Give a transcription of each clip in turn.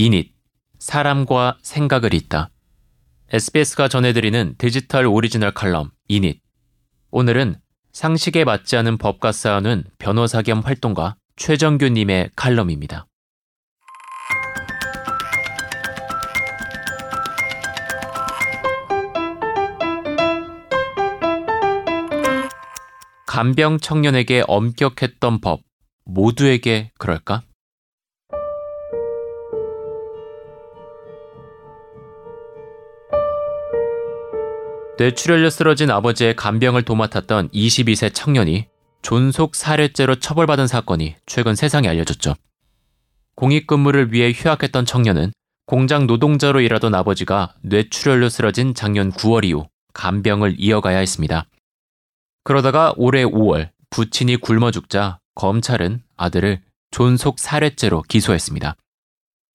인잇, 사람과 생각을 잇다. SBS가 전해드리는 디지털 오리지널 칼럼 인잇. 오늘은 상식에 맞지 않은 법과 싸우는 변호사 겸 활동가 최정규님의 칼럼입니다. 간병 청년에게 엄격했던 법, 모두에게 그럴까? 뇌출혈로 쓰러진 아버지의 간병을 도맡았던 22세 청년이 존속 살해죄로 처벌받은 사건이 최근 세상에 알려졌죠. 공익근무를 위해 휴학했던 청년은 공장 노동자로 일하던 아버지가 뇌출혈로 쓰러진 작년 9월 이후 간병을 이어가야 했습니다. 그러다가 올해 5월 부친이 굶어 죽자 검찰은 아들을 존속 살해죄로 기소했습니다.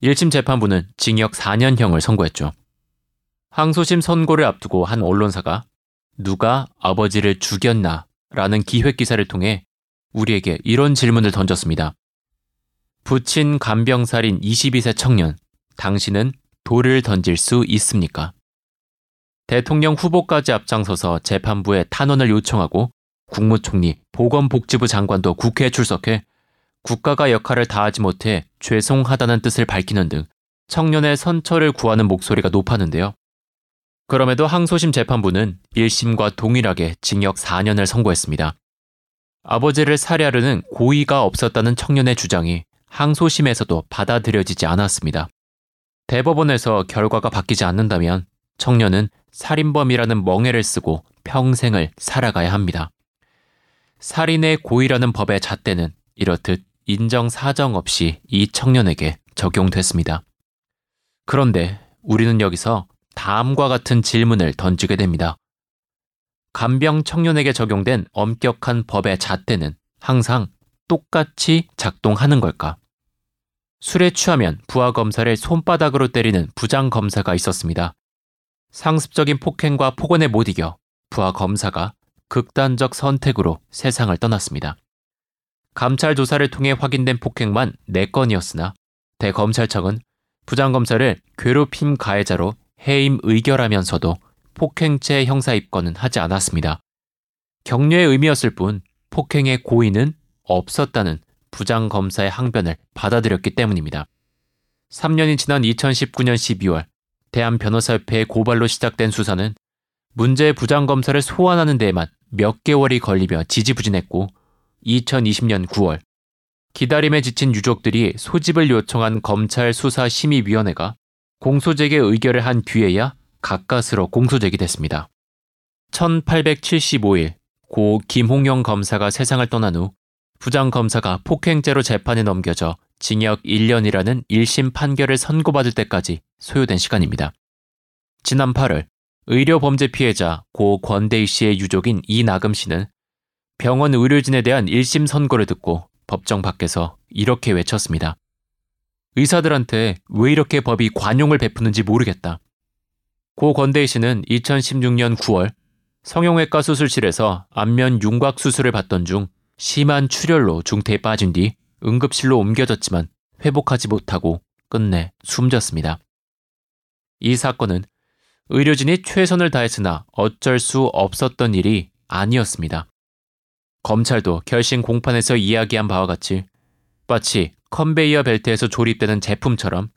1심 재판부는 징역 4년형을 선고했죠. 항소심 선고를 앞두고 한 언론사가 누가 아버지를 죽였나 라는 기획 기사를 통해 우리에게 이런 질문을 던졌습니다. 부친 간병살인 22세 청년, 당신은 돌을 던질 수 있습니까? 대통령 후보까지 앞장서서 재판부에 탄원을 요청하고 국무총리, 보건복지부 장관도 국회에 출석해 국가가 역할을 다하지 못해 죄송하다는 뜻을 밝히는 등 청년의 선처를 구하는 목소리가 높았는데요. 그럼에도 항소심 재판부는 1심과 동일하게 징역 4년을 선고했습니다. 아버지를 살해하려는 고의가 없었다는 청년의 주장이 항소심에서도 받아들여지지 않았습니다. 대법원에서 결과가 바뀌지 않는다면 청년은 살인범이라는 멍해를 쓰고 평생을 살아가야 합니다. 살인의 고의라는 법의 잣대는 이렇듯 인정 사정 없이 이 청년에게 적용됐습니다. 그런데 우리는 여기서 다음과 같은 질문을 던지게 됩니다. 간병 청년에게 적용된 엄격한 법의 잣대는 항상 똑같이 작동하는 걸까? 술에 취하면 부하 검사를 손바닥으로 때리는 부장 검사가 있었습니다. 상습적인 폭행과 폭언에 못 이겨 부하 검사가 극단적 선택으로 세상을 떠났습니다. 감찰 조사를 통해 확인된 폭행만 4건이었으나 대검찰청은 부장검사를 괴롭힘 가해자로 해임 의결하면서도 폭행죄 형사 입건은 하지 않았습니다. 격려의 의미였을 뿐 폭행의 고의는 없었다는 부장검사의 항변을 받아들였기 때문입니다. 3년이 지난 2019년 12월 대한변호사협회의 고발로 시작된 수사는 문제의 부장검사를 소환하는 데에만 몇 개월이 걸리며 지지부진했고 2020년 9월 기다림에 지친 유족들이 소집을 요청한 검찰 수사심의위원회가 공소제기 의결을 한 뒤에야 가까스로 공소제기됐습니다. 1875일 고 김홍영 검사가 세상을 떠난 후 부장 검사가 폭행죄로 재판에 넘겨져 징역 1년이라는 1심 판결을 선고받을 때까지 소요된 시간입니다. 지난 8월 의료범죄 피해자 고 권대희 씨의 유족인 이나금 씨는 병원 의료진에 대한 1심 선고를 듣고 법정 밖에서 이렇게 외쳤습니다. 의사들한테 왜 이렇게 법이 관용을 베푸는지 모르겠다. 고 건대희 씨는 2016년 9월 성형외과 수술실에서 안면 윤곽 수술을 받던 중 심한 출혈로 중태에 빠진 뒤 응급실로 옮겨졌지만 회복하지 못하고 끝내 숨졌습니다. 이 사건은 의료진이 최선을 다했으나 어쩔 수 없었던 일이 아니었습니다. 검찰도 결심 공판에서 이야기한 바와 같이 마치 컨베이어 벨트에서 조립되는 제품처럼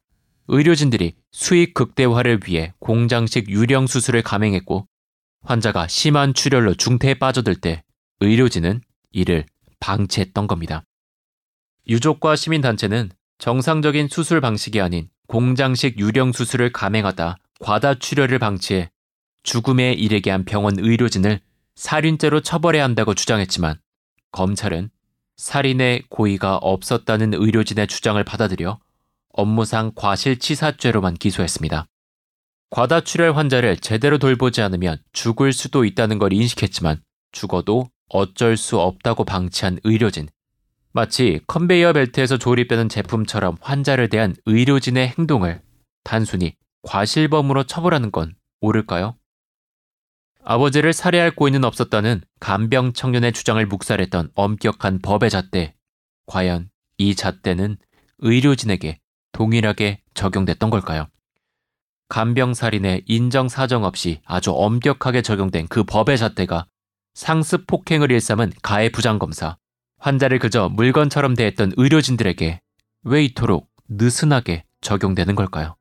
의료진들이 수익 극대화를 위해 공장식 유령 수술을 감행했고 환자가 심한 출혈로 중태에 빠져들 때 의료진은 이를 방치했던 겁니다. 유족과 시민단체는 정상적인 수술 방식이 아닌 공장식 유령 수술을 감행하다 과다 출혈을 방치해 죽음에 이르게 한 병원 의료진을 살인죄로 처벌해야 한다고 주장했지만 검찰은 살인의 고의가 없었다는 의료진의 주장을 받아들여 업무상 과실치사죄로만 기소했습니다. 과다출혈 환자를 제대로 돌보지 않으면 죽을 수도 있다는 걸 인식했지만 죽어도 어쩔 수 없다고 방치한 의료진. 마치 컨베이어 벨트에서 조립되는 제품처럼 환자를 대한 의료진의 행동을 단순히 과실범으로 처벌하는 건 옳을까요? 아버지를 살해할 고의는 없었다는 간병 청년의 주장을 묵살했던 엄격한 법의 잣대. 과연 이 잣대는 의료진에게 동일하게 적용됐던 걸까요? 간병살인의 인정 사정 없이 아주 엄격하게 적용된 그 법의 잣대가 상습 폭행을 일삼은 가해 부장검사, 환자를 그저 물건처럼 대했던 의료진들에게 왜 이토록 느슨하게 적용되는 걸까요?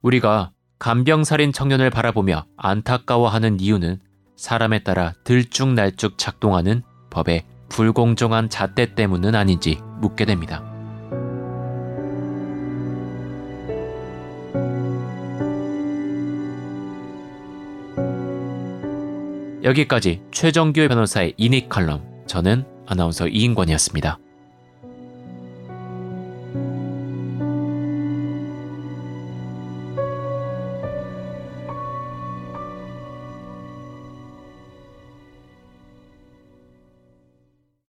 우리가 간병살인 청년을 바라보며 안타까워하는 이유는 사람에 따라 들쭉날쭉 작동하는 법의 불공정한 잣대 때문은 아닌지 묻게 됩니다. 여기까지 최정규 변호사의 이닉 칼럼. 저는 아나운서 이인권이었습니다.